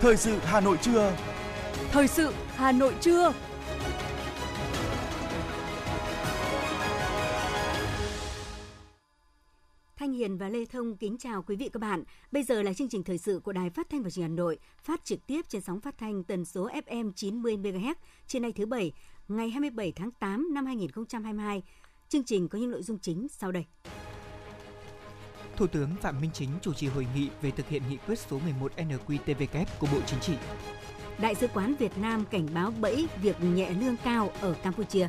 Thời sự Hà Nội trưa. Thời sự Hà Nội trưa. Thanh Hiền và Lê Thông kính chào quý vị các bạn. Bây giờ là chương trình thời sự của Đài Phát thanh và Truyền hình Hà Nội, phát trực tiếp trên sóng phát thanh tần số FM 90 MHz trên nay thứ bảy, ngày 27 tháng 8 năm 2022. Chương trình có những nội dung chính sau đây. Thủ tướng Phạm Minh Chính chủ trì hội nghị về thực hiện nghị quyết số 11 NQTVK của Bộ Chính trị. Đại sứ quán Việt Nam cảnh báo bẫy việc nhẹ lương cao ở Campuchia.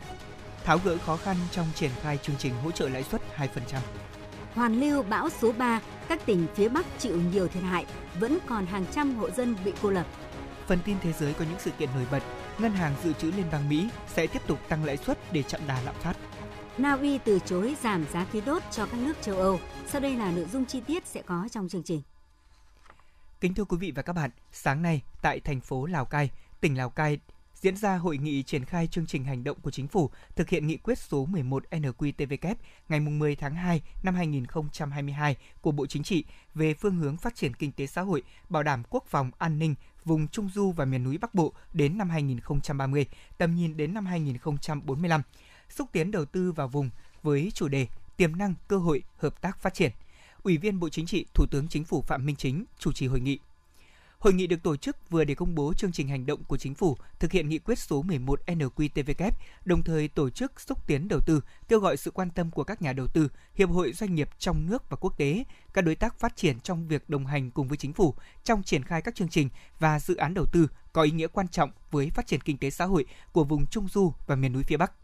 Tháo gỡ khó khăn trong triển khai chương trình hỗ trợ lãi suất 2%. Hoàn lưu bão số 3, các tỉnh phía Bắc chịu nhiều thiệt hại, vẫn còn hàng trăm hộ dân bị cô lập. Phần tin thế giới có những sự kiện nổi bật. Ngân hàng dự trữ Liên bang Mỹ sẽ tiếp tục tăng lãi suất để chặn đà lạm phát. Na Uy từ chối giảm giá khí đốt cho các nước châu Âu. Sau đây là nội dung chi tiết sẽ có trong chương trình. Kính thưa quý vị và các bạn, sáng nay tại thành phố Lào Cai, tỉnh Lào Cai diễn ra hội nghị triển khai chương trình hành động của chính phủ thực hiện nghị quyết số 11 NQTVK ngày 10 tháng 2 năm 2022 của Bộ Chính trị về phương hướng phát triển kinh tế xã hội, bảo đảm quốc phòng an ninh vùng Trung Du và miền núi Bắc Bộ đến năm 2030, tầm nhìn đến năm 2045 xúc tiến đầu tư vào vùng với chủ đề tiềm năng cơ hội hợp tác phát triển. Ủy viên Bộ Chính trị, Thủ tướng Chính phủ Phạm Minh Chính chủ trì hội nghị. Hội nghị được tổ chức vừa để công bố chương trình hành động của chính phủ thực hiện nghị quyết số 11 NQTVK, đồng thời tổ chức xúc tiến đầu tư, kêu gọi sự quan tâm của các nhà đầu tư, hiệp hội doanh nghiệp trong nước và quốc tế, các đối tác phát triển trong việc đồng hành cùng với chính phủ trong triển khai các chương trình và dự án đầu tư có ý nghĩa quan trọng với phát triển kinh tế xã hội của vùng Trung Du và miền núi phía Bắc.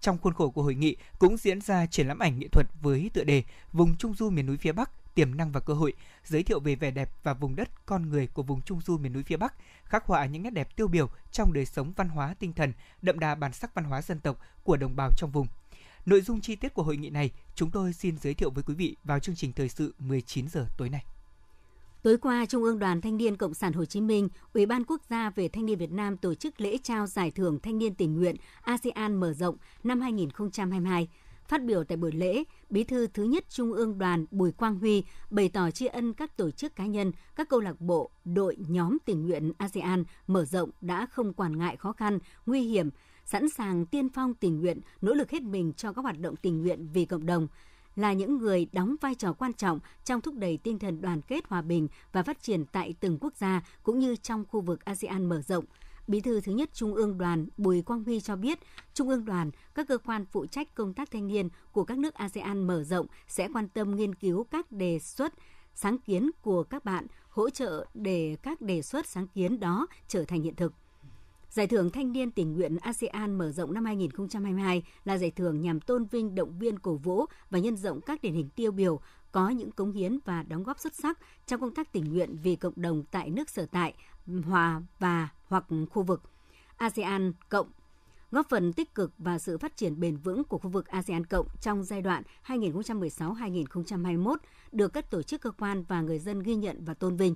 Trong khuôn khổ của hội nghị cũng diễn ra triển lãm ảnh nghệ thuật với tựa đề Vùng Trung Du miền núi phía Bắc, tiềm năng và cơ hội, giới thiệu về vẻ đẹp và vùng đất con người của vùng Trung Du miền núi phía Bắc, khắc họa những nét đẹp tiêu biểu trong đời sống văn hóa tinh thần, đậm đà bản sắc văn hóa dân tộc của đồng bào trong vùng. Nội dung chi tiết của hội nghị này chúng tôi xin giới thiệu với quý vị vào chương trình thời sự 19 giờ tối nay. Tối qua, Trung ương Đoàn Thanh niên Cộng sản Hồ Chí Minh, Ủy ban Quốc gia về Thanh niên Việt Nam tổ chức lễ trao giải thưởng Thanh niên tình nguyện ASEAN mở rộng năm 2022. Phát biểu tại buổi lễ, Bí thư thứ nhất Trung ương Đoàn Bùi Quang Huy bày tỏ tri ân các tổ chức cá nhân, các câu lạc bộ, đội, nhóm tình nguyện ASEAN mở rộng đã không quản ngại khó khăn, nguy hiểm, sẵn sàng tiên phong tình nguyện, nỗ lực hết mình cho các hoạt động tình nguyện vì cộng đồng, là những người đóng vai trò quan trọng trong thúc đẩy tinh thần đoàn kết hòa bình và phát triển tại từng quốc gia cũng như trong khu vực ASEAN mở rộng. Bí thư thứ nhất Trung ương đoàn Bùi Quang Huy cho biết, Trung ương đoàn, các cơ quan phụ trách công tác thanh niên của các nước ASEAN mở rộng sẽ quan tâm nghiên cứu các đề xuất, sáng kiến của các bạn, hỗ trợ để các đề xuất sáng kiến đó trở thành hiện thực. Giải thưởng Thanh niên tình nguyện ASEAN mở rộng năm 2022 là giải thưởng nhằm tôn vinh, động viên, cổ vũ và nhân rộng các điển hình tiêu biểu có những cống hiến và đóng góp xuất sắc trong công tác tình nguyện vì cộng đồng tại nước sở tại, hòa và hoặc khu vực. ASEAN cộng góp phần tích cực vào sự phát triển bền vững của khu vực ASEAN Cộng trong giai đoạn 2016-2021 được các tổ chức cơ quan và người dân ghi nhận và tôn vinh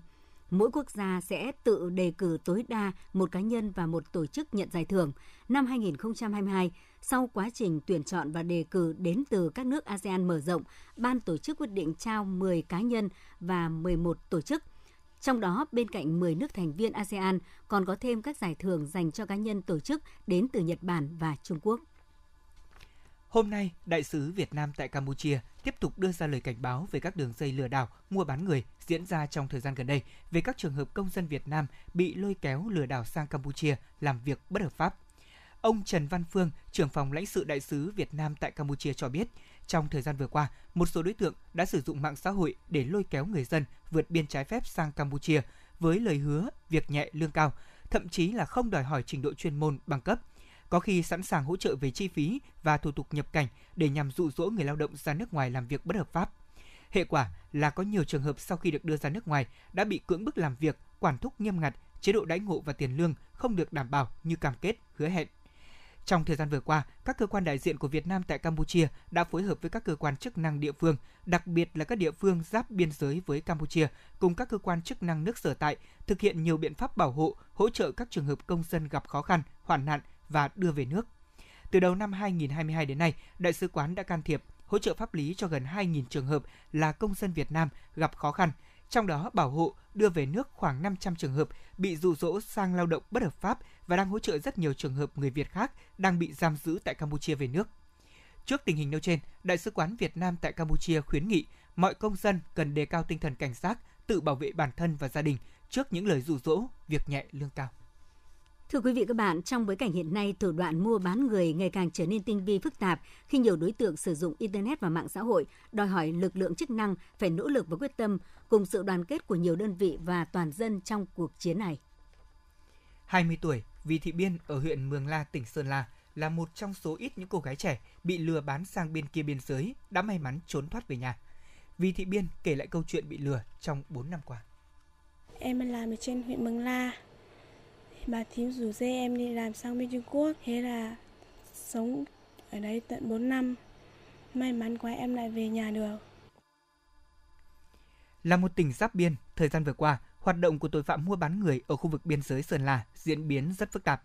mỗi quốc gia sẽ tự đề cử tối đa một cá nhân và một tổ chức nhận giải thưởng. Năm 2022, sau quá trình tuyển chọn và đề cử đến từ các nước ASEAN mở rộng, ban tổ chức quyết định trao 10 cá nhân và 11 tổ chức. Trong đó, bên cạnh 10 nước thành viên ASEAN, còn có thêm các giải thưởng dành cho cá nhân tổ chức đến từ Nhật Bản và Trung Quốc. Hôm nay, Đại sứ Việt Nam tại Campuchia tiếp tục đưa ra lời cảnh báo về các đường dây lừa đảo, mua bán người diễn ra trong thời gian gần đây về các trường hợp công dân Việt Nam bị lôi kéo lừa đảo sang Campuchia làm việc bất hợp pháp. Ông Trần Văn Phương, trưởng phòng lãnh sự đại sứ Việt Nam tại Campuchia cho biết, trong thời gian vừa qua, một số đối tượng đã sử dụng mạng xã hội để lôi kéo người dân vượt biên trái phép sang Campuchia với lời hứa việc nhẹ lương cao, thậm chí là không đòi hỏi trình độ chuyên môn bằng cấp – có khi sẵn sàng hỗ trợ về chi phí và thủ tục nhập cảnh để nhằm dụ dỗ người lao động ra nước ngoài làm việc bất hợp pháp. Hệ quả là có nhiều trường hợp sau khi được đưa ra nước ngoài đã bị cưỡng bức làm việc, quản thúc nghiêm ngặt, chế độ đãi ngộ và tiền lương không được đảm bảo như cam kết, hứa hẹn. Trong thời gian vừa qua, các cơ quan đại diện của Việt Nam tại Campuchia đã phối hợp với các cơ quan chức năng địa phương, đặc biệt là các địa phương giáp biên giới với Campuchia, cùng các cơ quan chức năng nước sở tại, thực hiện nhiều biện pháp bảo hộ, hỗ trợ các trường hợp công dân gặp khó khăn, hoạn nạn và đưa về nước. Từ đầu năm 2022 đến nay, Đại sứ quán đã can thiệp, hỗ trợ pháp lý cho gần 2.000 trường hợp là công dân Việt Nam gặp khó khăn, trong đó bảo hộ đưa về nước khoảng 500 trường hợp bị dụ dỗ sang lao động bất hợp pháp và đang hỗ trợ rất nhiều trường hợp người Việt khác đang bị giam giữ tại Campuchia về nước. Trước tình hình nêu trên, Đại sứ quán Việt Nam tại Campuchia khuyến nghị mọi công dân cần đề cao tinh thần cảnh giác, tự bảo vệ bản thân và gia đình trước những lời dụ dỗ, việc nhẹ lương cao. Thưa quý vị các bạn, trong bối cảnh hiện nay thủ đoạn mua bán người ngày càng trở nên tinh vi phức tạp khi nhiều đối tượng sử dụng internet và mạng xã hội, đòi hỏi lực lượng chức năng phải nỗ lực và quyết tâm cùng sự đoàn kết của nhiều đơn vị và toàn dân trong cuộc chiến này. 20 tuổi, Vì Thị Biên ở huyện Mường La, tỉnh Sơn La là một trong số ít những cô gái trẻ bị lừa bán sang bên kia biên giới đã may mắn trốn thoát về nhà. Vì Thị Biên kể lại câu chuyện bị lừa trong 4 năm qua. Em làm ở trên huyện Mường La, bà thím rủ dê em đi làm sang bên Trung Quốc. Thế là sống ở đấy tận 4 năm. May mắn quá em lại về nhà được. Là một tỉnh giáp biên thời gian vừa qua hoạt động của tội phạm mua bán người ở khu vực biên giới Sơn La diễn biến rất phức tạp.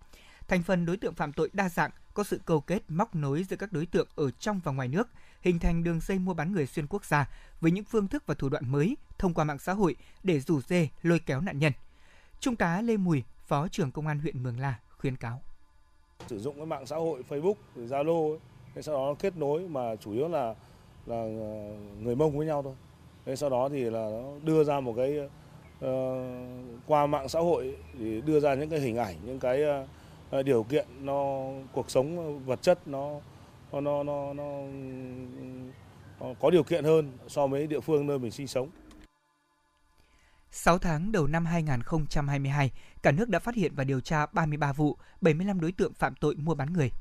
Thành phần đối tượng phạm tội đa dạng có sự câu kết móc nối giữa các đối tượng ở trong và ngoài nước hình thành đường dây mua bán người xuyên quốc gia với những phương thức và thủ đoạn mới thông qua mạng xã hội để rủ dê lôi kéo nạn nhân. Trung tá Lê Mùi, Phó trưởng Công an huyện Mường La khuyên cáo. Sử dụng cái mạng xã hội Facebook, Zalo, sau đó kết nối mà chủ yếu là là người Mông với nhau thôi. Thế sau đó thì là nó đưa ra một cái uh, qua mạng xã hội thì đưa ra những cái hình ảnh, những cái uh, điều kiện nó cuộc sống vật chất nó nó nó, nó, nó có điều kiện hơn so với địa phương nơi mình sinh sống. 6 tháng đầu năm 2022, cả nước đã phát hiện và điều tra 33 vụ, 75 đối tượng phạm tội mua bán người.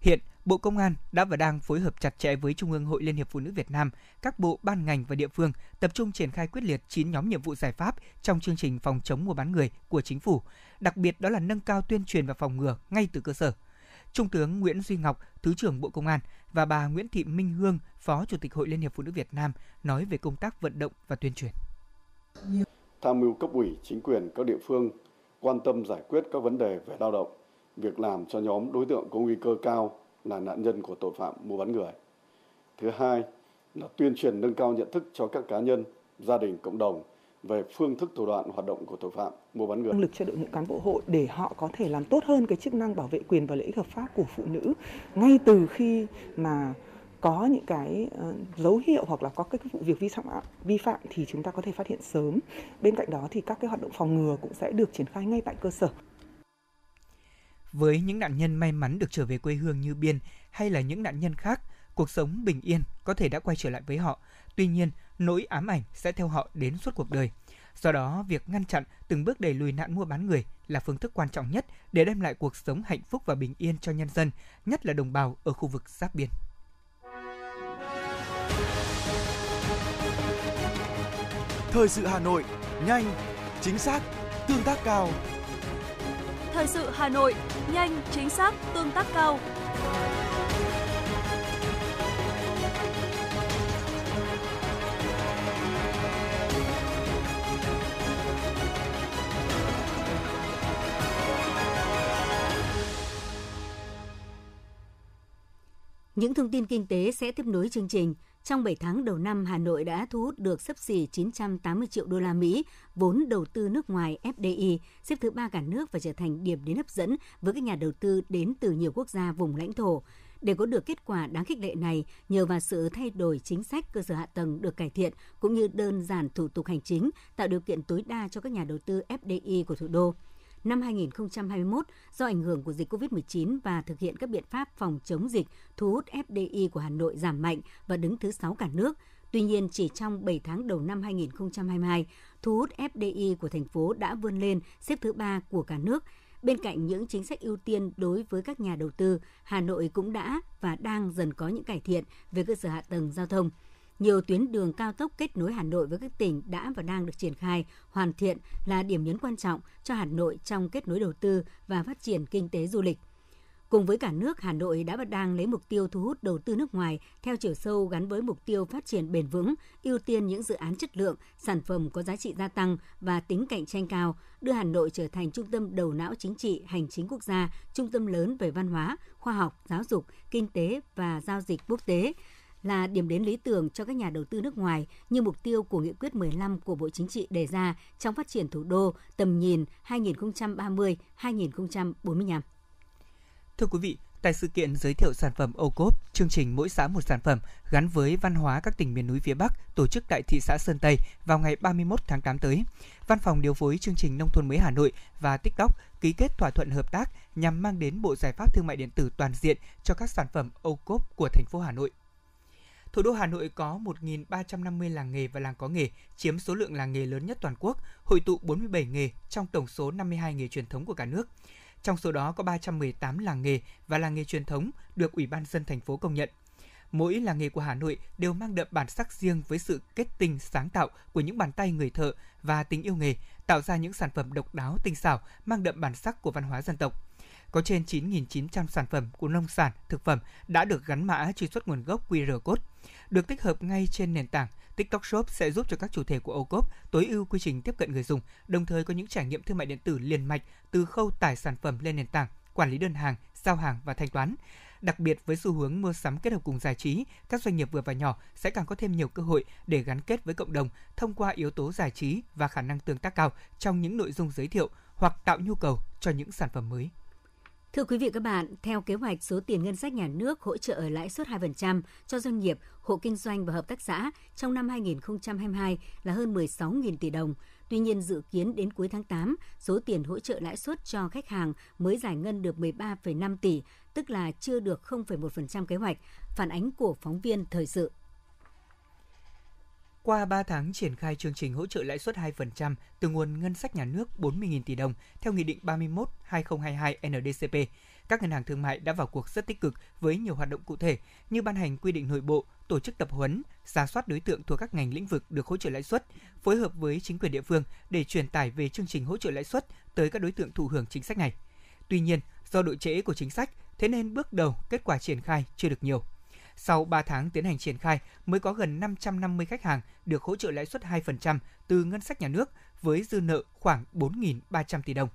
Hiện, Bộ Công an đã và đang phối hợp chặt chẽ với Trung ương Hội Liên hiệp Phụ nữ Việt Nam, các bộ ban ngành và địa phương tập trung triển khai quyết liệt 9 nhóm nhiệm vụ giải pháp trong chương trình phòng chống mua bán người của chính phủ, đặc biệt đó là nâng cao tuyên truyền và phòng ngừa ngay từ cơ sở. Trung tướng Nguyễn Duy Ngọc, Thứ trưởng Bộ Công an và bà Nguyễn Thị Minh Hương, Phó Chủ tịch Hội Liên hiệp Phụ nữ Việt Nam nói về công tác vận động và tuyên truyền tham mưu cấp ủy chính quyền các địa phương quan tâm giải quyết các vấn đề về lao động, việc làm cho nhóm đối tượng có nguy cơ cao là nạn nhân của tội phạm mua bán người. Thứ hai là tuyên truyền nâng cao nhận thức cho các cá nhân, gia đình, cộng đồng về phương thức thủ đoạn hoạt động của tội phạm mua bán người. Năng lực cho đội ngũ cán bộ hội để họ có thể làm tốt hơn cái chức năng bảo vệ quyền và lợi ích hợp pháp của phụ nữ ngay từ khi mà có những cái uh, dấu hiệu hoặc là có cái vụ việc vi phạm vi phạm thì chúng ta có thể phát hiện sớm. Bên cạnh đó thì các cái hoạt động phòng ngừa cũng sẽ được triển khai ngay tại cơ sở. Với những nạn nhân may mắn được trở về quê hương như Biên hay là những nạn nhân khác, cuộc sống bình yên có thể đã quay trở lại với họ. Tuy nhiên, nỗi ám ảnh sẽ theo họ đến suốt cuộc đời. Do đó, việc ngăn chặn từng bước đẩy lùi nạn mua bán người là phương thức quan trọng nhất để đem lại cuộc sống hạnh phúc và bình yên cho nhân dân, nhất là đồng bào ở khu vực giáp biên. Thời sự Hà Nội, nhanh, chính xác, tương tác cao. Thời sự Hà Nội, nhanh, chính xác, tương tác cao. Những thông tin kinh tế sẽ tiếp nối chương trình. Trong 7 tháng đầu năm, Hà Nội đã thu hút được sấp xỉ 980 triệu đô la Mỹ vốn đầu tư nước ngoài FDI, xếp thứ ba cả nước và trở thành điểm đến hấp dẫn với các nhà đầu tư đến từ nhiều quốc gia vùng lãnh thổ. Để có được kết quả đáng khích lệ này, nhờ vào sự thay đổi chính sách cơ sở hạ tầng được cải thiện cũng như đơn giản thủ tục hành chính, tạo điều kiện tối đa cho các nhà đầu tư FDI của thủ đô năm 2021 do ảnh hưởng của dịch COVID-19 và thực hiện các biện pháp phòng chống dịch, thu hút FDI của Hà Nội giảm mạnh và đứng thứ 6 cả nước. Tuy nhiên, chỉ trong 7 tháng đầu năm 2022, thu hút FDI của thành phố đã vươn lên xếp thứ 3 của cả nước. Bên cạnh những chính sách ưu tiên đối với các nhà đầu tư, Hà Nội cũng đã và đang dần có những cải thiện về cơ sở hạ tầng giao thông – nhiều tuyến đường cao tốc kết nối Hà Nội với các tỉnh đã và đang được triển khai, hoàn thiện là điểm nhấn quan trọng cho Hà Nội trong kết nối đầu tư và phát triển kinh tế du lịch. Cùng với cả nước, Hà Nội đã và đang lấy mục tiêu thu hút đầu tư nước ngoài theo chiều sâu gắn với mục tiêu phát triển bền vững, ưu tiên những dự án chất lượng, sản phẩm có giá trị gia tăng và tính cạnh tranh cao, đưa Hà Nội trở thành trung tâm đầu não chính trị, hành chính quốc gia, trung tâm lớn về văn hóa, khoa học, giáo dục, kinh tế và giao dịch quốc tế, là điểm đến lý tưởng cho các nhà đầu tư nước ngoài như mục tiêu của nghị quyết 15 của Bộ Chính trị đề ra trong phát triển thủ đô tầm nhìn 2030-2045. Thưa quý vị, tại sự kiện giới thiệu sản phẩm ô cốp, chương trình mỗi xã một sản phẩm gắn với văn hóa các tỉnh miền núi phía Bắc tổ chức tại thị xã Sơn Tây vào ngày 31 tháng 8 tới. Văn phòng điều phối chương trình nông thôn mới Hà Nội và TikTok ký kết thỏa thuận hợp tác nhằm mang đến bộ giải pháp thương mại điện tử toàn diện cho các sản phẩm ô cốp của thành phố Hà Nội. Thủ đô Hà Nội có 1.350 làng nghề và làng có nghề, chiếm số lượng làng nghề lớn nhất toàn quốc, hội tụ 47 nghề trong tổng số 52 nghề truyền thống của cả nước. Trong số đó có 318 làng nghề và làng nghề truyền thống được Ủy ban dân thành phố công nhận. Mỗi làng nghề của Hà Nội đều mang đậm bản sắc riêng với sự kết tinh sáng tạo của những bàn tay người thợ và tình yêu nghề, tạo ra những sản phẩm độc đáo tinh xảo, mang đậm bản sắc của văn hóa dân tộc. Có trên 9.900 sản phẩm của nông sản, thực phẩm đã được gắn mã truy xuất nguồn gốc QR code. Được tích hợp ngay trên nền tảng, TikTok Shop sẽ giúp cho các chủ thể của Ocop tối ưu quy trình tiếp cận người dùng, đồng thời có những trải nghiệm thương mại điện tử liền mạch từ khâu tải sản phẩm lên nền tảng, quản lý đơn hàng, giao hàng và thanh toán. Đặc biệt với xu hướng mua sắm kết hợp cùng giải trí, các doanh nghiệp vừa và nhỏ sẽ càng có thêm nhiều cơ hội để gắn kết với cộng đồng thông qua yếu tố giải trí và khả năng tương tác cao trong những nội dung giới thiệu hoặc tạo nhu cầu cho những sản phẩm mới. Thưa quý vị các bạn, theo kế hoạch số tiền ngân sách nhà nước hỗ trợ ở lãi suất 2% cho doanh nghiệp, hộ kinh doanh và hợp tác xã trong năm 2022 là hơn 16.000 tỷ đồng. Tuy nhiên dự kiến đến cuối tháng 8, số tiền hỗ trợ lãi suất cho khách hàng mới giải ngân được 13,5 tỷ, tức là chưa được 0,1% kế hoạch, phản ánh của phóng viên thời sự. Qua 3 tháng triển khai chương trình hỗ trợ lãi suất 2% từ nguồn ngân sách nhà nước 40.000 tỷ đồng theo Nghị định 31-2022 NDCP, các ngân hàng thương mại đã vào cuộc rất tích cực với nhiều hoạt động cụ thể như ban hành quy định nội bộ, tổ chức tập huấn, giả soát đối tượng thuộc các ngành lĩnh vực được hỗ trợ lãi suất, phối hợp với chính quyền địa phương để truyền tải về chương trình hỗ trợ lãi suất tới các đối tượng thụ hưởng chính sách này. Tuy nhiên, do độ trễ của chính sách, thế nên bước đầu kết quả triển khai chưa được nhiều. Sau 3 tháng tiến hành triển khai, mới có gần 550 khách hàng được hỗ trợ lãi suất 2% từ ngân sách nhà nước với dư nợ khoảng 4.300 tỷ đồng.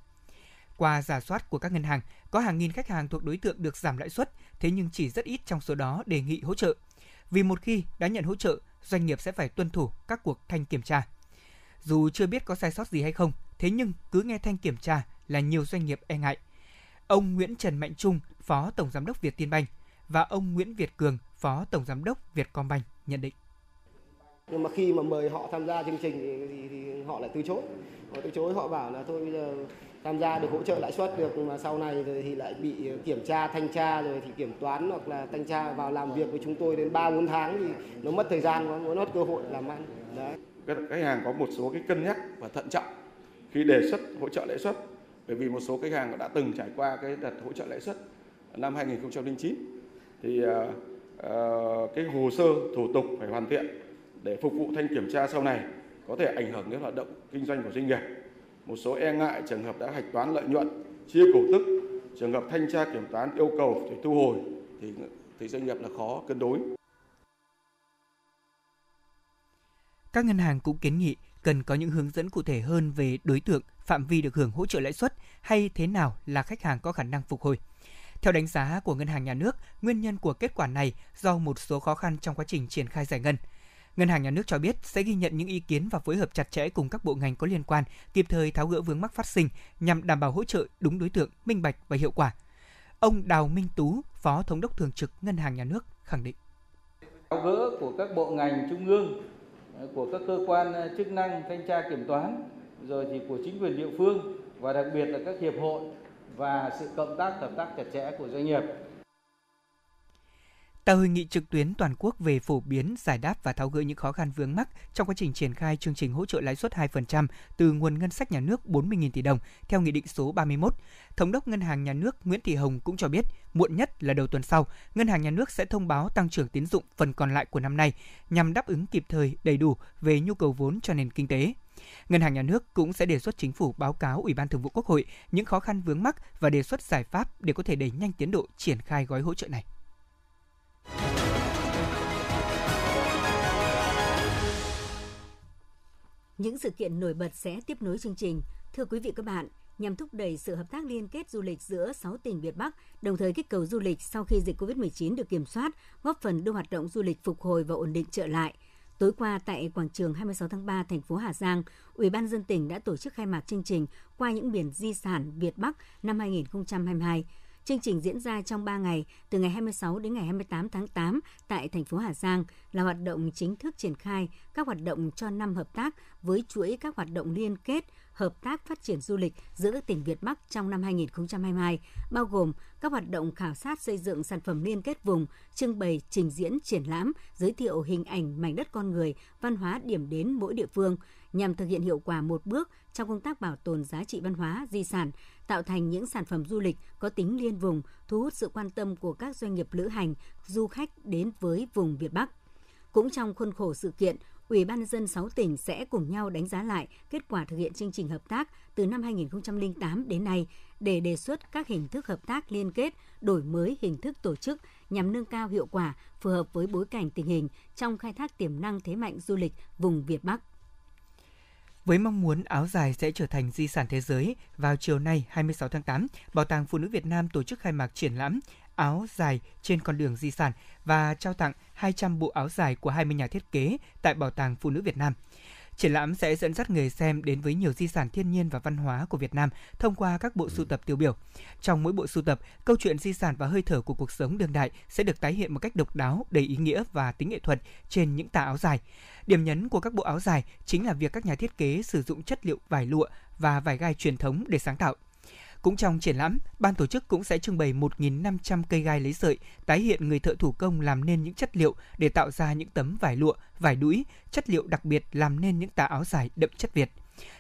Qua giả soát của các ngân hàng, có hàng nghìn khách hàng thuộc đối tượng được giảm lãi suất, thế nhưng chỉ rất ít trong số đó đề nghị hỗ trợ. Vì một khi đã nhận hỗ trợ, doanh nghiệp sẽ phải tuân thủ các cuộc thanh kiểm tra. Dù chưa biết có sai sót gì hay không, thế nhưng cứ nghe thanh kiểm tra là nhiều doanh nghiệp e ngại. Ông Nguyễn Trần Mạnh Trung, Phó Tổng Giám đốc Việt Tiên Banh và ông Nguyễn Việt Cường, Phó Tổng Giám đốc Vietcombank nhận định. Nhưng mà khi mà mời họ tham gia chương trình thì, thì, thì họ lại từ chối. Họ từ chối họ bảo là thôi bây giờ tham gia được hỗ trợ lãi suất được mà sau này rồi thì lại bị kiểm tra thanh tra rồi thì kiểm toán hoặc là thanh tra vào làm việc với chúng tôi đến 3 4 tháng thì nó mất thời gian nó mất cơ hội làm ăn. Đấy. Các khách hàng có một số cái cân nhắc và thận trọng khi đề xuất hỗ trợ lãi suất bởi vì một số khách hàng đã từng trải qua cái đợt hỗ trợ lãi suất năm 2009 thì uh, Ờ, cái hồ sơ thủ tục phải hoàn thiện để phục vụ thanh kiểm tra sau này có thể ảnh hưởng đến hoạt động kinh doanh của doanh nghiệp. Một số e ngại trường hợp đã hạch toán lợi nhuận, chia cổ tức, trường hợp thanh tra kiểm toán yêu cầu phải thu hồi thì thì doanh nghiệp là khó cân đối. Các ngân hàng cũng kiến nghị cần có những hướng dẫn cụ thể hơn về đối tượng, phạm vi được hưởng hỗ trợ lãi suất hay thế nào là khách hàng có khả năng phục hồi. Theo đánh giá của Ngân hàng Nhà nước, nguyên nhân của kết quả này do một số khó khăn trong quá trình triển khai giải ngân. Ngân hàng Nhà nước cho biết sẽ ghi nhận những ý kiến và phối hợp chặt chẽ cùng các bộ ngành có liên quan, kịp thời tháo gỡ vướng mắc phát sinh nhằm đảm bảo hỗ trợ đúng đối tượng, minh bạch và hiệu quả. Ông Đào Minh Tú, Phó Thống đốc Thường trực Ngân hàng Nhà nước khẳng định. Tháo gỡ của các bộ ngành trung ương, của các cơ quan chức năng thanh tra kiểm toán, rồi thì của chính quyền địa phương và đặc biệt là các hiệp hội và sự cộng tác hợp tác chặt chẽ của doanh nghiệp. Tại hội nghị trực tuyến toàn quốc về phổ biến, giải đáp và tháo gỡ những khó khăn vướng mắc trong quá trình triển khai chương trình hỗ trợ lãi suất 2% từ nguồn ngân sách nhà nước 40.000 tỷ đồng theo Nghị định số 31, Thống đốc Ngân hàng Nhà nước Nguyễn Thị Hồng cũng cho biết, muộn nhất là đầu tuần sau, Ngân hàng Nhà nước sẽ thông báo tăng trưởng tín dụng phần còn lại của năm nay nhằm đáp ứng kịp thời đầy đủ về nhu cầu vốn cho nền kinh tế. Ngân hàng Nhà nước cũng sẽ đề xuất chính phủ báo cáo Ủy ban Thường vụ Quốc hội những khó khăn vướng mắc và đề xuất giải pháp để có thể đẩy nhanh tiến độ triển khai gói hỗ trợ này. Những sự kiện nổi bật sẽ tiếp nối chương trình. Thưa quý vị các bạn, nhằm thúc đẩy sự hợp tác liên kết du lịch giữa 6 tỉnh Việt Bắc, đồng thời kích cầu du lịch sau khi dịch COVID-19 được kiểm soát, góp phần đưa hoạt động du lịch phục hồi và ổn định trở lại. Tối qua tại quảng trường 26 tháng 3 thành phố Hà Giang, Ủy ban dân tỉnh đã tổ chức khai mạc chương trình qua những biển di sản Việt Bắc năm 2022. Chương trình diễn ra trong 3 ngày, từ ngày 26 đến ngày 28 tháng 8 tại thành phố Hà Giang là hoạt động chính thức triển khai các hoạt động cho năm hợp tác với chuỗi các hoạt động liên kết hợp tác phát triển du lịch giữa các tỉnh Việt Bắc trong năm 2022, bao gồm các hoạt động khảo sát xây dựng sản phẩm liên kết vùng, trưng bày, trình diễn, triển lãm, giới thiệu hình ảnh mảnh đất con người, văn hóa điểm đến mỗi địa phương, nhằm thực hiện hiệu quả một bước trong công tác bảo tồn giá trị văn hóa, di sản, tạo thành những sản phẩm du lịch có tính liên vùng, thu hút sự quan tâm của các doanh nghiệp lữ hành, du khách đến với vùng Việt Bắc. Cũng trong khuôn khổ sự kiện, Ủy ban nhân dân 6 tỉnh sẽ cùng nhau đánh giá lại kết quả thực hiện chương trình hợp tác từ năm 2008 đến nay để đề xuất các hình thức hợp tác liên kết, đổi mới hình thức tổ chức nhằm nâng cao hiệu quả phù hợp với bối cảnh tình hình trong khai thác tiềm năng thế mạnh du lịch vùng Việt Bắc. Với mong muốn áo dài sẽ trở thành di sản thế giới, vào chiều nay 26 tháng 8, Bảo tàng Phụ nữ Việt Nam tổ chức khai mạc triển lãm áo dài trên con đường di sản và trao tặng 200 bộ áo dài của 20 nhà thiết kế tại Bảo tàng Phụ nữ Việt Nam. Triển lãm sẽ dẫn dắt người xem đến với nhiều di sản thiên nhiên và văn hóa của Việt Nam thông qua các bộ sưu tập tiêu biểu. Trong mỗi bộ sưu tập, câu chuyện di sản và hơi thở của cuộc sống đương đại sẽ được tái hiện một cách độc đáo, đầy ý nghĩa và tính nghệ thuật trên những tà áo dài. Điểm nhấn của các bộ áo dài chính là việc các nhà thiết kế sử dụng chất liệu vải lụa và vải gai truyền thống để sáng tạo cũng trong triển lãm, ban tổ chức cũng sẽ trưng bày 1.500 cây gai lấy sợi, tái hiện người thợ thủ công làm nên những chất liệu để tạo ra những tấm vải lụa, vải đũi, chất liệu đặc biệt làm nên những tà áo dài đậm chất Việt.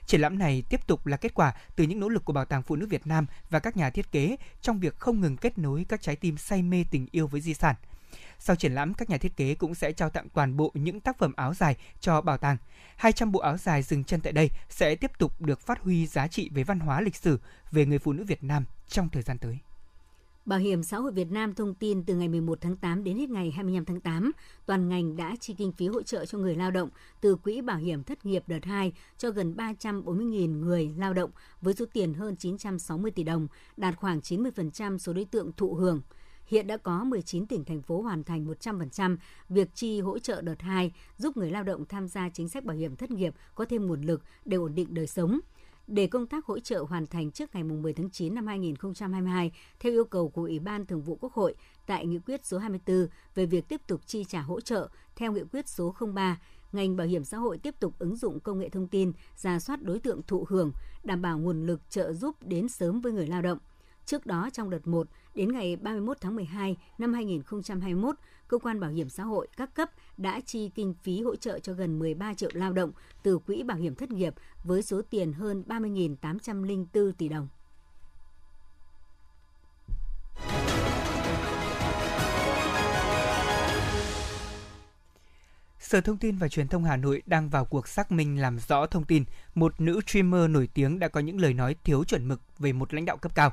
Triển lãm này tiếp tục là kết quả từ những nỗ lực của Bảo tàng Phụ nữ Việt Nam và các nhà thiết kế trong việc không ngừng kết nối các trái tim say mê tình yêu với di sản – sau triển lãm, các nhà thiết kế cũng sẽ trao tặng toàn bộ những tác phẩm áo dài cho bảo tàng. 200 bộ áo dài dừng chân tại đây sẽ tiếp tục được phát huy giá trị về văn hóa lịch sử về người phụ nữ Việt Nam trong thời gian tới. Bảo hiểm xã hội Việt Nam thông tin từ ngày 11 tháng 8 đến hết ngày 25 tháng 8, toàn ngành đã chi kinh phí hỗ trợ cho người lao động từ Quỹ Bảo hiểm Thất nghiệp đợt 2 cho gần 340.000 người lao động với số tiền hơn 960 tỷ đồng, đạt khoảng 90% số đối tượng thụ hưởng. Hiện đã có 19 tỉnh thành phố hoàn thành 100% việc chi hỗ trợ đợt 2, giúp người lao động tham gia chính sách bảo hiểm thất nghiệp có thêm nguồn lực để ổn định đời sống. Để công tác hỗ trợ hoàn thành trước ngày 10 tháng 9 năm 2022, theo yêu cầu của Ủy ban Thường vụ Quốc hội tại Nghị quyết số 24 về việc tiếp tục chi trả hỗ trợ theo Nghị quyết số 03, ngành bảo hiểm xã hội tiếp tục ứng dụng công nghệ thông tin, ra soát đối tượng thụ hưởng, đảm bảo nguồn lực trợ giúp đến sớm với người lao động. Trước đó trong đợt 1, Đến ngày 31 tháng 12 năm 2021, cơ quan bảo hiểm xã hội các cấp đã chi kinh phí hỗ trợ cho gần 13 triệu lao động từ quỹ bảo hiểm thất nghiệp với số tiền hơn 30.804 tỷ đồng. Sở Thông tin và Truyền thông Hà Nội đang vào cuộc xác minh làm rõ thông tin một nữ streamer nổi tiếng đã có những lời nói thiếu chuẩn mực về một lãnh đạo cấp cao.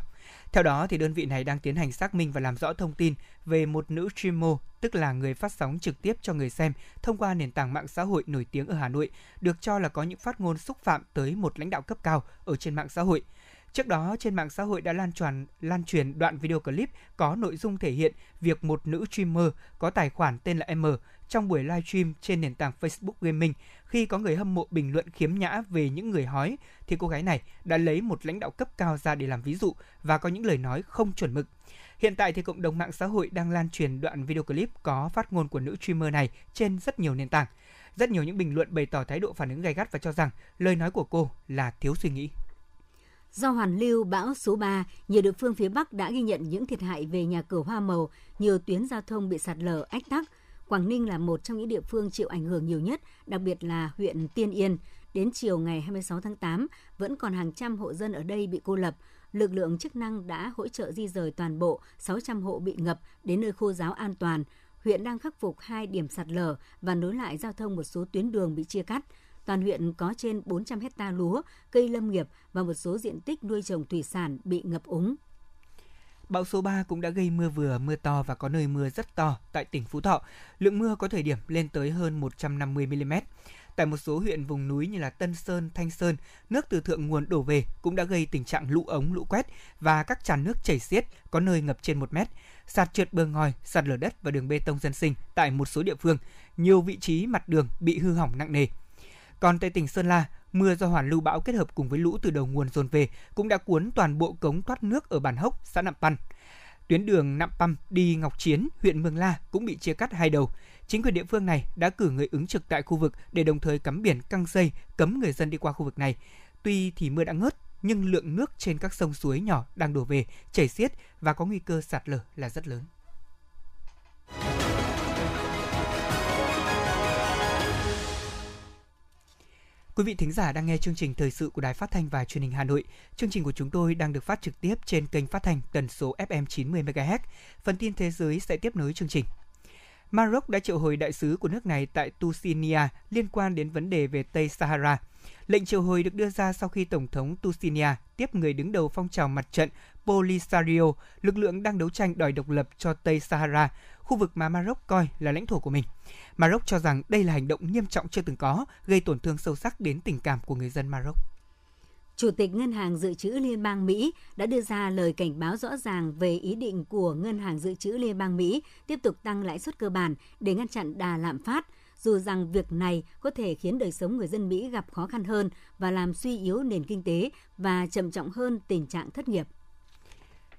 Theo đó, thì đơn vị này đang tiến hành xác minh và làm rõ thông tin về một nữ streamer, tức là người phát sóng trực tiếp cho người xem thông qua nền tảng mạng xã hội nổi tiếng ở Hà Nội, được cho là có những phát ngôn xúc phạm tới một lãnh đạo cấp cao ở trên mạng xã hội. Trước đó, trên mạng xã hội đã lan truyền lan truyền đoạn video clip có nội dung thể hiện việc một nữ streamer có tài khoản tên là M trong buổi live stream trên nền tảng Facebook Gaming khi có người hâm mộ bình luận khiếm nhã về những người hói thì cô gái này đã lấy một lãnh đạo cấp cao ra để làm ví dụ và có những lời nói không chuẩn mực. Hiện tại thì cộng đồng mạng xã hội đang lan truyền đoạn video clip có phát ngôn của nữ streamer này trên rất nhiều nền tảng. Rất nhiều những bình luận bày tỏ thái độ phản ứng gay gắt và cho rằng lời nói của cô là thiếu suy nghĩ. Do hoàn lưu bão số 3, nhiều địa phương phía Bắc đã ghi nhận những thiệt hại về nhà cửa hoa màu, nhiều tuyến giao thông bị sạt lở, ách tắc. Quảng Ninh là một trong những địa phương chịu ảnh hưởng nhiều nhất, đặc biệt là huyện Tiên Yên. Đến chiều ngày 26 tháng 8, vẫn còn hàng trăm hộ dân ở đây bị cô lập. Lực lượng chức năng đã hỗ trợ di rời toàn bộ 600 hộ bị ngập đến nơi khô giáo an toàn. Huyện đang khắc phục hai điểm sạt lở và nối lại giao thông một số tuyến đường bị chia cắt. Toàn huyện có trên 400 hecta lúa, cây lâm nghiệp và một số diện tích nuôi trồng thủy sản bị ngập úng. Bão số 3 cũng đã gây mưa vừa, mưa to và có nơi mưa rất to tại tỉnh Phú Thọ. Lượng mưa có thời điểm lên tới hơn 150 mm. tại một số huyện vùng núi như là Tân Sơn, Thanh Sơn, nước từ thượng nguồn đổ về cũng đã gây tình trạng lũ ống, lũ quét và các tràn nước chảy xiết, có nơi ngập trên 1 mét sạt trượt bờ ngòi, sạt lở đất và đường bê tông dân sinh tại một số địa phương. Nhiều vị trí mặt đường bị hư hỏng nặng nề. Còn tại tỉnh Sơn La, mưa do hoàn lưu bão kết hợp cùng với lũ từ đầu nguồn dồn về cũng đã cuốn toàn bộ cống thoát nước ở bản Hốc, xã Nạm Păn. Tuyến đường Nạm Păm đi Ngọc Chiến, huyện Mường La cũng bị chia cắt hai đầu. Chính quyền địa phương này đã cử người ứng trực tại khu vực để đồng thời cắm biển căng dây cấm người dân đi qua khu vực này. Tuy thì mưa đã ngớt nhưng lượng nước trên các sông suối nhỏ đang đổ về, chảy xiết và có nguy cơ sạt lở là rất lớn. Quý vị thính giả đang nghe chương trình thời sự của Đài Phát thanh và Truyền hình Hà Nội. Chương trình của chúng tôi đang được phát trực tiếp trên kênh phát thanh tần số FM 90 MHz. Phần tin thế giới sẽ tiếp nối chương trình. Maroc đã triệu hồi đại sứ của nước này tại Tunisia liên quan đến vấn đề về Tây Sahara. Lệnh triệu hồi được đưa ra sau khi Tổng thống Tunisia tiếp người đứng đầu phong trào mặt trận Polisario, lực lượng đang đấu tranh đòi độc lập cho Tây Sahara, khu vực mà Maroc coi là lãnh thổ của mình. Maroc cho rằng đây là hành động nghiêm trọng chưa từng có, gây tổn thương sâu sắc đến tình cảm của người dân Maroc. Chủ tịch Ngân hàng Dự trữ Liên bang Mỹ đã đưa ra lời cảnh báo rõ ràng về ý định của Ngân hàng Dự trữ Liên bang Mỹ tiếp tục tăng lãi suất cơ bản để ngăn chặn đà lạm phát, dù rằng việc này có thể khiến đời sống người dân Mỹ gặp khó khăn hơn và làm suy yếu nền kinh tế và trầm trọng hơn tình trạng thất nghiệp.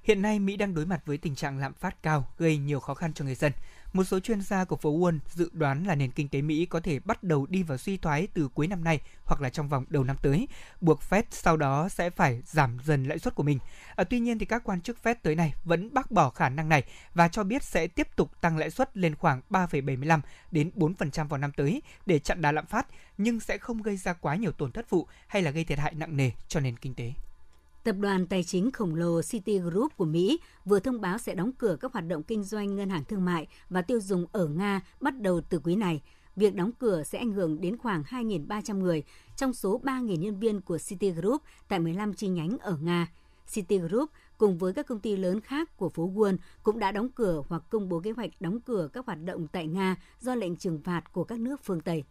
Hiện nay, Mỹ đang đối mặt với tình trạng lạm phát cao, gây nhiều khó khăn cho người dân. Một số chuyên gia của phố Wall dự đoán là nền kinh tế Mỹ có thể bắt đầu đi vào suy thoái từ cuối năm nay hoặc là trong vòng đầu năm tới, buộc Fed sau đó sẽ phải giảm dần lãi suất của mình. À, tuy nhiên thì các quan chức Fed tới này vẫn bác bỏ khả năng này và cho biết sẽ tiếp tục tăng lãi suất lên khoảng 3,75 đến 4% vào năm tới để chặn đà lạm phát nhưng sẽ không gây ra quá nhiều tổn thất phụ hay là gây thiệt hại nặng nề cho nền kinh tế. Tập đoàn tài chính khổng lồ Citigroup của Mỹ vừa thông báo sẽ đóng cửa các hoạt động kinh doanh ngân hàng thương mại và tiêu dùng ở Nga bắt đầu từ quý này. Việc đóng cửa sẽ ảnh hưởng đến khoảng 2.300 người trong số 3.000 nhân viên của Citigroup tại 15 chi nhánh ở Nga. Citigroup cùng với các công ty lớn khác của phố Wall cũng đã đóng cửa hoặc công bố kế hoạch đóng cửa các hoạt động tại Nga do lệnh trừng phạt của các nước phương Tây.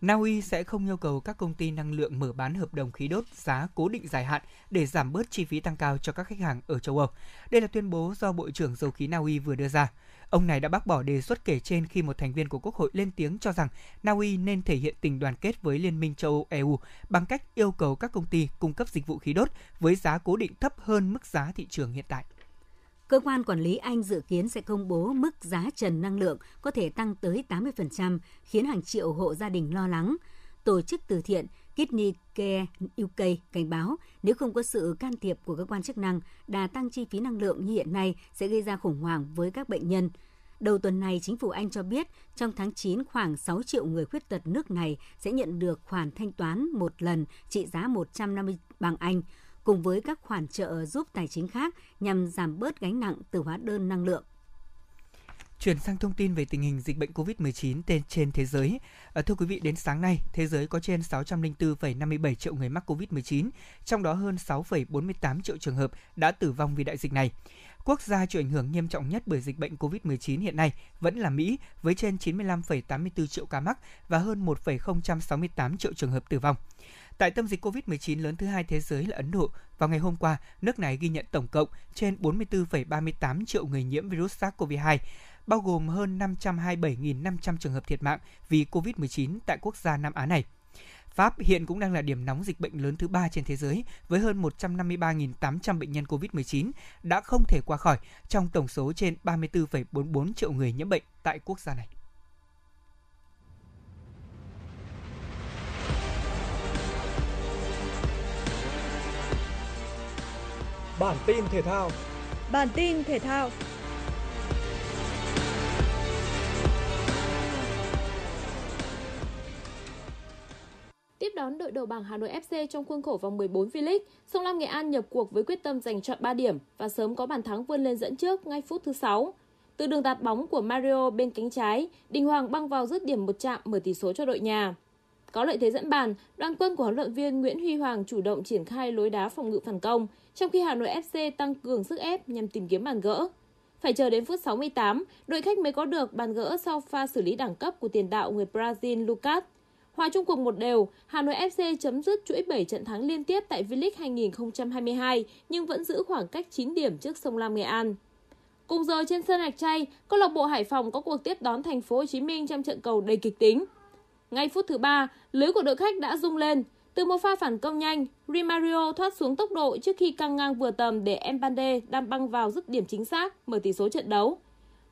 Na Uy sẽ không yêu cầu các công ty năng lượng mở bán hợp đồng khí đốt giá cố định dài hạn để giảm bớt chi phí tăng cao cho các khách hàng ở châu Âu. Đây là tuyên bố do Bộ trưởng Dầu khí Na Uy vừa đưa ra. Ông này đã bác bỏ đề xuất kể trên khi một thành viên của Quốc hội lên tiếng cho rằng Na Uy nên thể hiện tình đoàn kết với Liên minh châu Âu EU bằng cách yêu cầu các công ty cung cấp dịch vụ khí đốt với giá cố định thấp hơn mức giá thị trường hiện tại. Cơ quan quản lý Anh dự kiến sẽ công bố mức giá trần năng lượng có thể tăng tới 80%, khiến hàng triệu hộ gia đình lo lắng. Tổ chức từ thiện Kidney Care UK cảnh báo nếu không có sự can thiệp của cơ quan chức năng, đà tăng chi phí năng lượng như hiện nay sẽ gây ra khủng hoảng với các bệnh nhân. Đầu tuần này, chính phủ Anh cho biết trong tháng 9 khoảng 6 triệu người khuyết tật nước này sẽ nhận được khoản thanh toán một lần trị giá 150 bảng Anh cùng với các khoản trợ giúp tài chính khác nhằm giảm bớt gánh nặng từ hóa đơn năng lượng. Chuyển sang thông tin về tình hình dịch bệnh COVID-19 trên thế giới. À, thưa quý vị, đến sáng nay, thế giới có trên 604,57 triệu người mắc COVID-19, trong đó hơn 6,48 triệu trường hợp đã tử vong vì đại dịch này. Quốc gia chịu ảnh hưởng nghiêm trọng nhất bởi dịch bệnh COVID-19 hiện nay vẫn là Mỹ với trên 95,84 triệu ca mắc và hơn 1,068 triệu trường hợp tử vong. Tại tâm dịch COVID-19 lớn thứ hai thế giới là Ấn Độ, vào ngày hôm qua, nước này ghi nhận tổng cộng trên 44,38 triệu người nhiễm virus SARS-CoV-2, bao gồm hơn 527.500 trường hợp thiệt mạng vì COVID-19 tại quốc gia Nam Á này. Pháp hiện cũng đang là điểm nóng dịch bệnh lớn thứ ba trên thế giới với hơn 153.800 bệnh nhân COVID-19 đã không thể qua khỏi trong tổng số trên 34,44 triệu người nhiễm bệnh tại quốc gia này. Bản tin thể thao. Bản tin thể thao. Tiếp đón đội đầu bảng Hà Nội FC trong khuôn khổ vòng 14 V-League, Sông Lam Nghệ An nhập cuộc với quyết tâm giành chọn 3 điểm và sớm có bàn thắng vươn lên dẫn trước ngay phút thứ 6. Từ đường tạt bóng của Mario bên cánh trái, Đình Hoàng băng vào dứt điểm một chạm mở tỷ số cho đội nhà. Có lợi thế dẫn bàn, đoàn quân của huấn luyện viên Nguyễn Huy Hoàng chủ động triển khai lối đá phòng ngự phản công, trong khi Hà Nội FC tăng cường sức ép nhằm tìm kiếm bàn gỡ. Phải chờ đến phút 68, đội khách mới có được bàn gỡ sau pha xử lý đẳng cấp của tiền đạo người Brazil Lucas. Hòa chung cuộc một đều, Hà Nội FC chấm dứt chuỗi 7 trận thắng liên tiếp tại V-League 2022 nhưng vẫn giữ khoảng cách 9 điểm trước Sông Lam Nghệ An. Cùng giờ trên sân Rạch Chay, câu lạc bộ Hải Phòng có cuộc tiếp đón Thành phố Hồ Chí Minh trong trận cầu đầy kịch tính. Ngay phút thứ ba, lưới của đội khách đã rung lên. Từ một pha phản công nhanh, Rimario thoát xuống tốc độ trước khi căng ngang vừa tầm để Mbande đang băng vào dứt điểm chính xác, mở tỷ số trận đấu.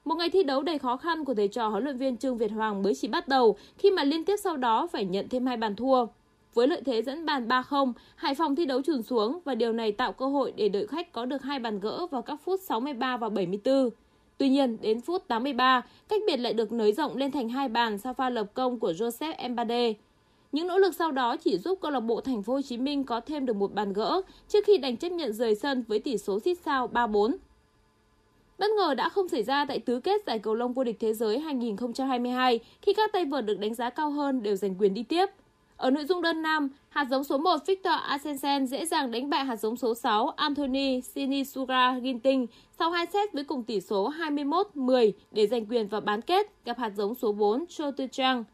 Một ngày thi đấu đầy khó khăn của thầy trò huấn luyện viên Trương Việt Hoàng mới chỉ bắt đầu khi mà liên tiếp sau đó phải nhận thêm hai bàn thua. Với lợi thế dẫn bàn 3-0, Hải Phòng thi đấu chùn xuống và điều này tạo cơ hội để đội khách có được hai bàn gỡ vào các phút 63 và 74. Tuy nhiên, đến phút 83, cách biệt lại được nới rộng lên thành hai bàn sau pha lập công của Joseph Mbade. Những nỗ lực sau đó chỉ giúp câu lạc bộ Thành phố Hồ Chí Minh có thêm được một bàn gỡ trước khi đành chấp nhận rời sân với tỷ số xít sao 3-4. Bất ngờ đã không xảy ra tại tứ kết giải cầu lông vô địch thế giới 2022 khi các tay vợt được đánh giá cao hơn đều giành quyền đi tiếp. Ở nội dung đơn nam, hạt giống số 1 Victor Asensen dễ dàng đánh bại hạt giống số 6 Anthony Sinisuga Ginting sau 2 set với cùng tỷ số 21-10 để giành quyền vào bán kết gặp hạt giống số 4 Cho Trang.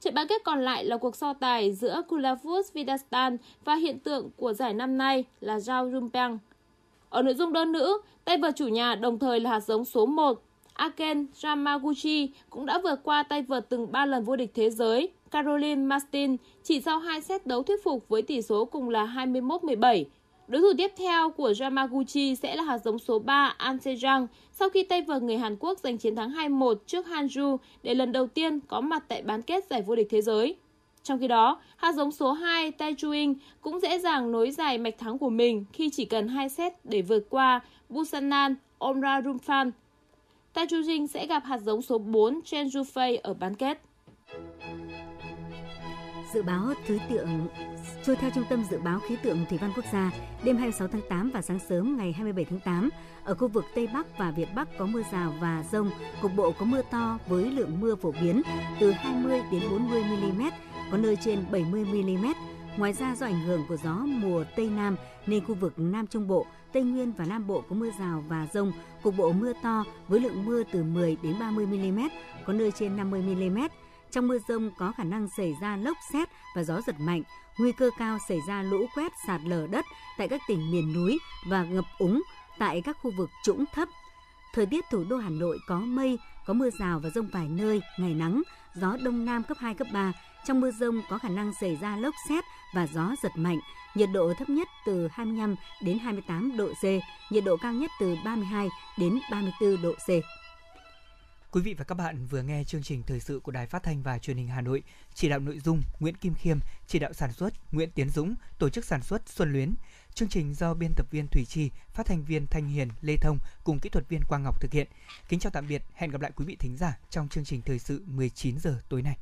Trận bán kết còn lại là cuộc so tài giữa Kulavus Vidastan và hiện tượng của giải năm nay là Zhao Rumpeng. Ở nội dung đơn nữ, tay vợt chủ nhà đồng thời là hạt giống số 1 Aken Yamaguchi cũng đã vượt qua tay vợt từng 3 lần vô địch thế giới Caroline Martin chỉ sau 2 set đấu thuyết phục với tỷ số cùng là 21-17. Đối thủ tiếp theo của Yamaguchi sẽ là hạt giống số 3 An Sejang sau khi tay vợt người Hàn Quốc giành chiến thắng 2-1 trước Hanju để lần đầu tiên có mặt tại bán kết giải vô địch thế giới. Trong khi đó, hạt giống số 2 Tai Chuing cũng dễ dàng nối dài mạch thắng của mình khi chỉ cần 2 set để vượt qua Busanan Omrarumfan. Tai Chuing sẽ gặp hạt giống số 4 Chen Jufei ở bán kết. Dự báo thứ tượng Trôi theo Trung tâm Dự báo Khí tượng Thủy văn Quốc gia, đêm 26 tháng 8 và sáng sớm ngày 27 tháng 8, ở khu vực Tây Bắc và Việt Bắc có mưa rào và rông, cục bộ có mưa to với lượng mưa phổ biến từ 20 đến 40 mm, có nơi trên 70 mm. Ngoài ra do ảnh hưởng của gió mùa Tây Nam nên khu vực Nam Trung Bộ, Tây Nguyên và Nam Bộ có mưa rào và rông, cục bộ mưa to với lượng mưa từ 10 đến 30 mm, có nơi trên 50 mm. Trong mưa rông có khả năng xảy ra lốc xét và gió giật mạnh, nguy cơ cao xảy ra lũ quét sạt lở đất tại các tỉnh miền núi và ngập úng tại các khu vực trũng thấp. Thời tiết thủ đô Hà Nội có mây, có mưa rào và rông vài nơi, ngày nắng, gió đông nam cấp 2, cấp 3. Trong mưa rông có khả năng xảy ra lốc xét và gió giật mạnh, nhiệt độ thấp nhất từ 25 đến 28 độ C, nhiệt độ cao nhất từ 32 đến 34 độ C. Quý vị và các bạn vừa nghe chương trình thời sự của Đài Phát thanh và Truyền hình Hà Nội, chỉ đạo nội dung Nguyễn Kim Khiêm, chỉ đạo sản xuất Nguyễn Tiến Dũng, tổ chức sản xuất Xuân Luyến. Chương trình do biên tập viên Thủy Chi, phát thanh viên Thanh Hiền, Lê Thông cùng kỹ thuật viên Quang Ngọc thực hiện. Kính chào tạm biệt, hẹn gặp lại quý vị thính giả trong chương trình thời sự 19 giờ tối nay.